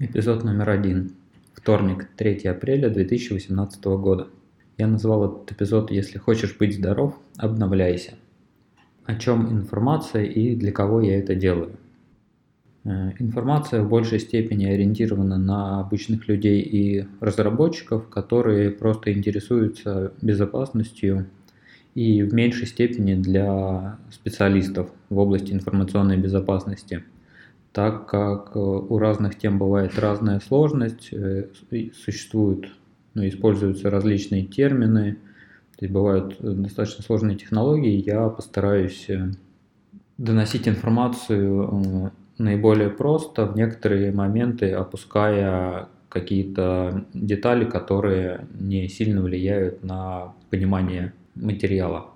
Эпизод номер один. Вторник, 3 апреля 2018 года. Я назвал этот эпизод «Если хочешь быть здоров, обновляйся». О чем информация и для кого я это делаю? Э, информация в большей степени ориентирована на обычных людей и разработчиков, которые просто интересуются безопасностью и в меньшей степени для специалистов в области информационной безопасности – так как э, у разных тем бывает разная сложность, э, существуют, ну, используются различные термины, то есть бывают э, достаточно сложные технологии, я постараюсь доносить информацию наиболее просто, в некоторые моменты опуская какие-то детали, которые не сильно влияют на понимание материала.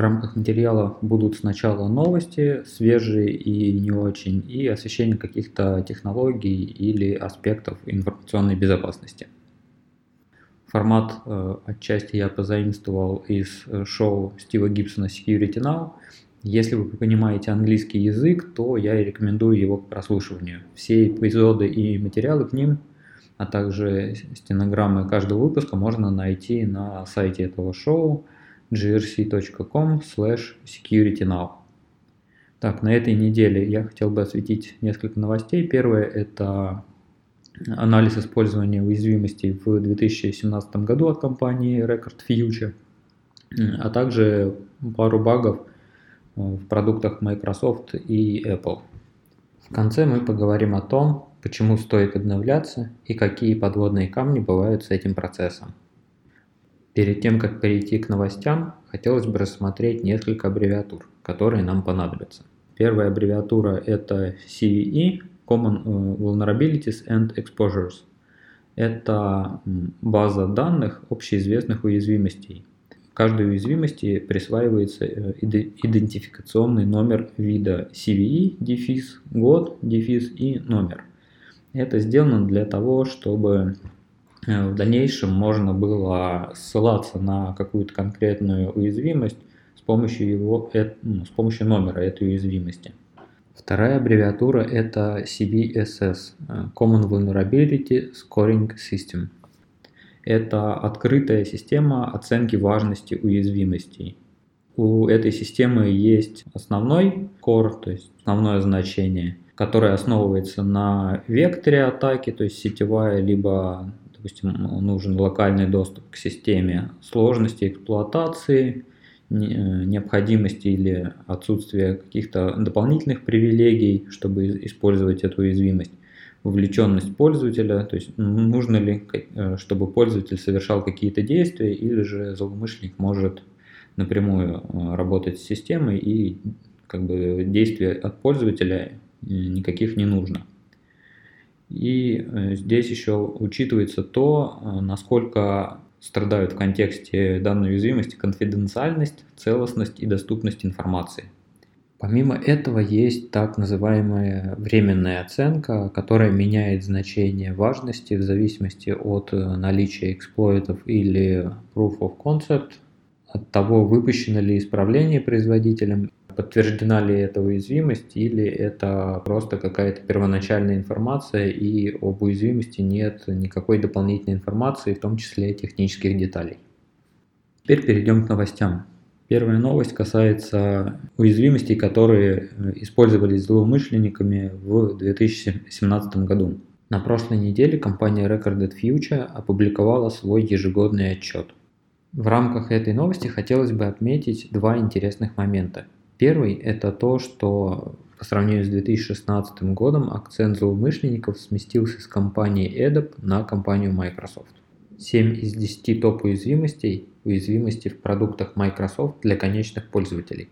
В рамках материала будут сначала новости, свежие и не очень, и освещение каких-то технологий или аспектов информационной безопасности. Формат э, отчасти я позаимствовал из э, шоу Стива Гибсона Security Now. Если вы понимаете английский язык, то я рекомендую его к прослушиванию. Все эпизоды и материалы к ним, а также стенограммы каждого выпуска можно найти на сайте этого шоу – grc.com slash securitynow. Так, на этой неделе я хотел бы осветить несколько новостей. Первое – это анализ использования уязвимостей в 2017 году от компании Record Future, а также пару багов в продуктах Microsoft и Apple. В конце мы поговорим о том, почему стоит обновляться и какие подводные камни бывают с этим процессом. Перед тем, как перейти к новостям, хотелось бы рассмотреть несколько аббревиатур, которые нам понадобятся. Первая аббревиатура это CVE, Common э, Vulnerabilities and Exposures. Это база данных общеизвестных уязвимостей. Каждой уязвимости присваивается э, идентификационный номер вида CVE, дефис, год, дефис и номер. Это сделано для того, чтобы в дальнейшем можно было ссылаться на какую-то конкретную уязвимость с помощью, его, ну, с помощью номера этой уязвимости. Вторая аббревиатура это CVSS э, – Common Vulnerability Scoring System. Это открытая система оценки важности уязвимостей. У этой системы есть основной core, то есть основное значение, которое основывается на векторе атаки, то есть сетевая либо допустим, нужен локальный доступ к системе, сложности эксплуатации, э, необходимости или отсутствие каких-то дополнительных привилегий, чтобы использовать эту уязвимость, вовлеченность пользователя, то есть нужно ли, э, чтобы пользователь совершал какие-то действия, или же злоумышленник может напрямую э, работать с системой и как бы действия от пользователя никаких не нужно. И э, здесь еще учитывается то, э, насколько страдают в контексте данной уязвимости конфиденциальность, целостность и доступность информации. Помимо этого есть так называемая временная оценка, которая меняет значение важности в зависимости от э, наличия эксплойтов или proof of concept, от того, выпущено ли исправление производителем подтверждена ли эта уязвимость или это просто какая-то первоначальная информация и об уязвимости нет никакой дополнительной информации, в том числе технических деталей. Теперь перейдем к новостям. Первая новость касается уязвимостей, которые использовались злоумышленниками в 2017 году. На прошлой неделе компания Recorded Future опубликовала свой ежегодный отчет. В рамках этой новости хотелось бы отметить два интересных момента. Первый – это то, что по сравнению с 2016 годом акцент злоумышленников сместился с компании Adobe на компанию Microsoft. 7 из 10 топ-уязвимостей – уязвимости в продуктах Microsoft для конечных пользователей.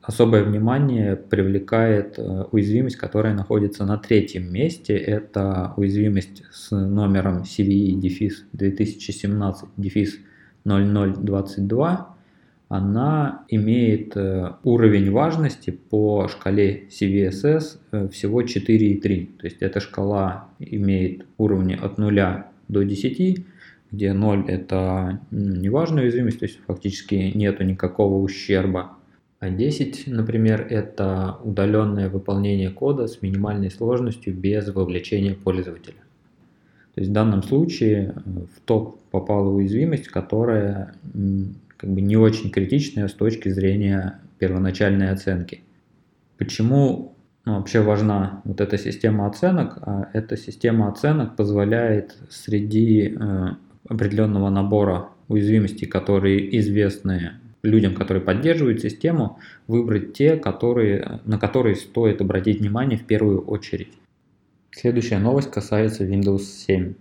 Особое внимание привлекает э, уязвимость, которая находится на третьем месте. Это уязвимость с номером CVE 2017 0022 она имеет э, уровень важности по шкале CVSS э, всего 4,3. То есть эта шкала имеет уровни от 0 до 10, где 0 это неважная уязвимость, то есть фактически нету никакого ущерба. А 10, например, это удаленное выполнение кода с минимальной сложностью без вовлечения пользователя. То есть в данном случае э, в топ попала уязвимость, которая как бы не очень критичная с точки зрения первоначальной оценки. Почему ну, вообще важна вот эта система оценок? А эта система оценок позволяет среди э, определенного набора уязвимостей, которые известны людям, которые поддерживают систему, выбрать те, которые, на которые стоит обратить внимание в первую очередь. Следующая новость касается Windows 7.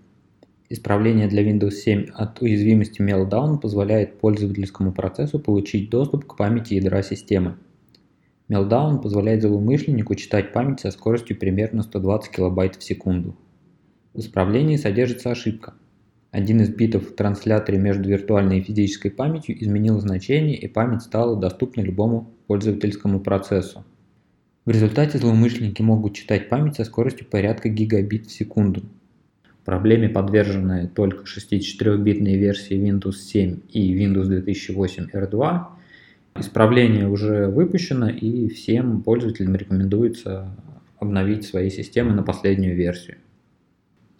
Исправление для Windows 7 от уязвимости Meltdown позволяет пользовательскому процессу получить доступ к памяти ядра системы. Meltdown позволяет злоумышленнику читать память со скоростью примерно 120 кБ в секунду. В исправлении содержится ошибка. Один из битов в трансляторе между виртуальной и физической памятью изменил значение и память стала доступна любому пользовательскому процессу. В результате злоумышленники могут читать память со скоростью порядка гигабит в секунду. Проблеме подвержены только 64-битные версии Windows 7 и Windows 2008 R2. Исправление уже выпущено и всем пользователям рекомендуется обновить свои системы на последнюю версию.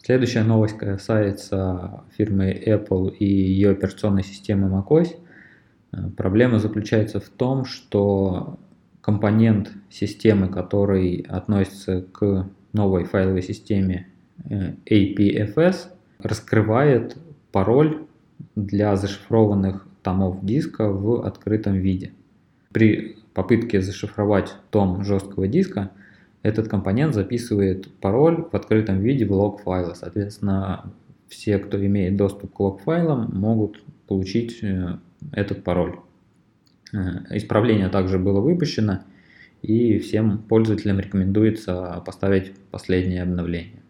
Следующая новость касается фирмы Apple и ее операционной системы macOS. Проблема заключается в том, что компонент системы, который относится к новой файловой системе APFS, раскрывает пароль для зашифрованных томов диска в открытом виде. При попытке зашифровать том жесткого диска этот компонент записывает пароль в открытом виде в лог файла. Соответственно, все, кто имеет доступ к лог файлам, могут получить э, этот пароль. Э, исправление также было выпущено, и всем пользователям рекомендуется поставить последнее обновление.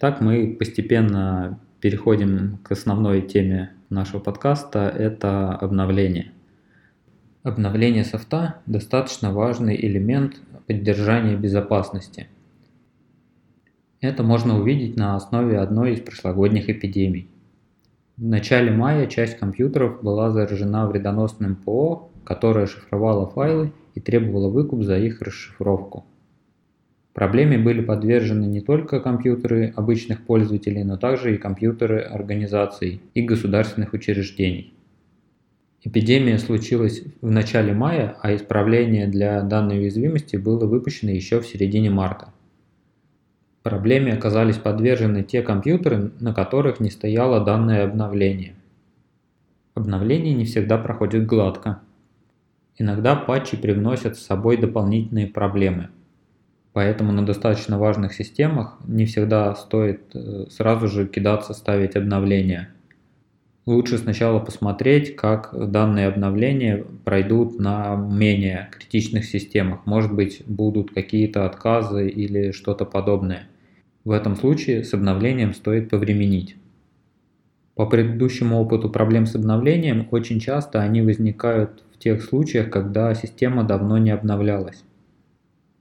Так мы постепенно переходим к основной теме нашего подкаста – это обновление. Обновление софта – достаточно важный элемент поддержания безопасности. Это можно увидеть на основе одной из прошлогодних эпидемий. В начале мая часть компьютеров была заражена вредоносным ПО, которое шифровало файлы и требовало выкуп за их расшифровку. Проблеме были подвержены не только компьютеры обычных пользователей, но также и компьютеры организаций и государственных учреждений. Эпидемия случилась в начале мая, а исправление для данной уязвимости было выпущено еще в середине марта. Проблеме оказались подвержены те компьютеры, на которых не стояло данное обновление. Обновление не всегда проходит гладко. Иногда патчи привносят с собой дополнительные проблемы. Поэтому на достаточно важных системах не всегда стоит э, сразу же кидаться ставить обновления. Лучше сначала посмотреть, как данные обновления пройдут на менее критичных системах. Может быть будут какие-то отказы или что-то подобное. В этом случае с обновлением стоит повременить. По предыдущему опыту проблем с обновлением очень часто они возникают в тех случаях, когда система давно не обновлялась.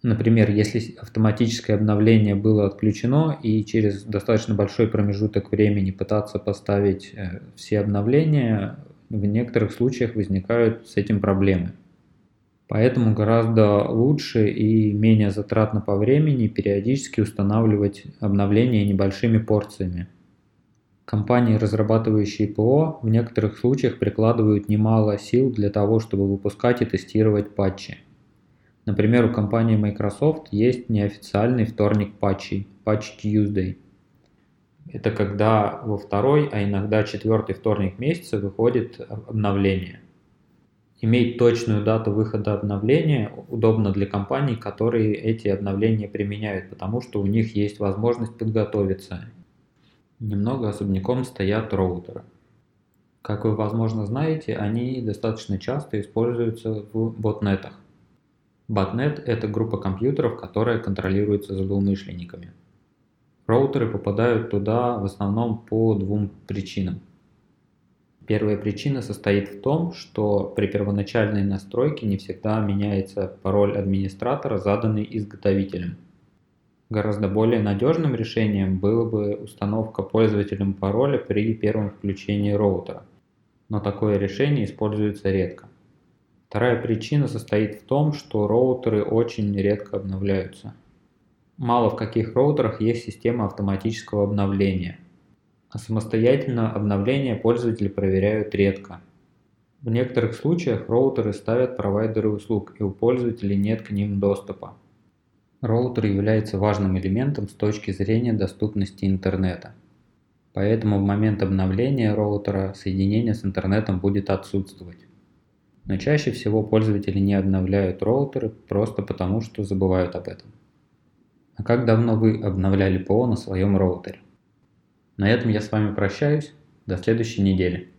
Например, если автоматическое обновление было отключено и через достаточно большой промежуток времени пытаться поставить э, все обновления, в некоторых случаях возникают с этим проблемы. Поэтому гораздо лучше и менее затратно по времени периодически устанавливать обновления небольшими порциями. Компании, разрабатывающие ПО, в некоторых случаях прикладывают немало сил для того, чтобы выпускать и тестировать патчи. Например, у компании Microsoft есть неофициальный вторник патчей, Patch Tuesday. Это когда во второй, а иногда четвертый вторник месяца выходит обновление – Иметь точную дату выхода обновления удобно для компаний, которые эти обновления применяют, потому что у них есть возможность подготовиться. Немного особняком стоят роутеры. Как вы, возможно, знаете, они достаточно часто используются в ботнетах. Ботнет – это группа компьютеров, которая контролируется злоумышленниками. Роутеры попадают туда в основном по двум причинам. Первая причина состоит в том, что при первоначальной настройке не всегда меняется пароль администратора, заданный изготовителем. Гораздо более надежным решением было бы установка пользователем пароля при первом включении роутера, но такое решение используется редко. Вторая причина состоит в том, что роутеры очень редко обновляются. Мало в каких роутерах есть система автоматического обновления, а самостоятельно обновление пользователи проверяют редко. В некоторых случаях роутеры ставят провайдеры услуг и у пользователей нет к ним доступа. Роутер является важным элементом с точки зрения доступности интернета. Поэтому в момент обновления роутера соединение с интернетом будет отсутствовать. Но чаще всего пользователи не обновляют роутеры просто потому, что забывают об этом. А как давно вы обновляли ПО на своем роутере? На этом я с вами прощаюсь. До следующей недели.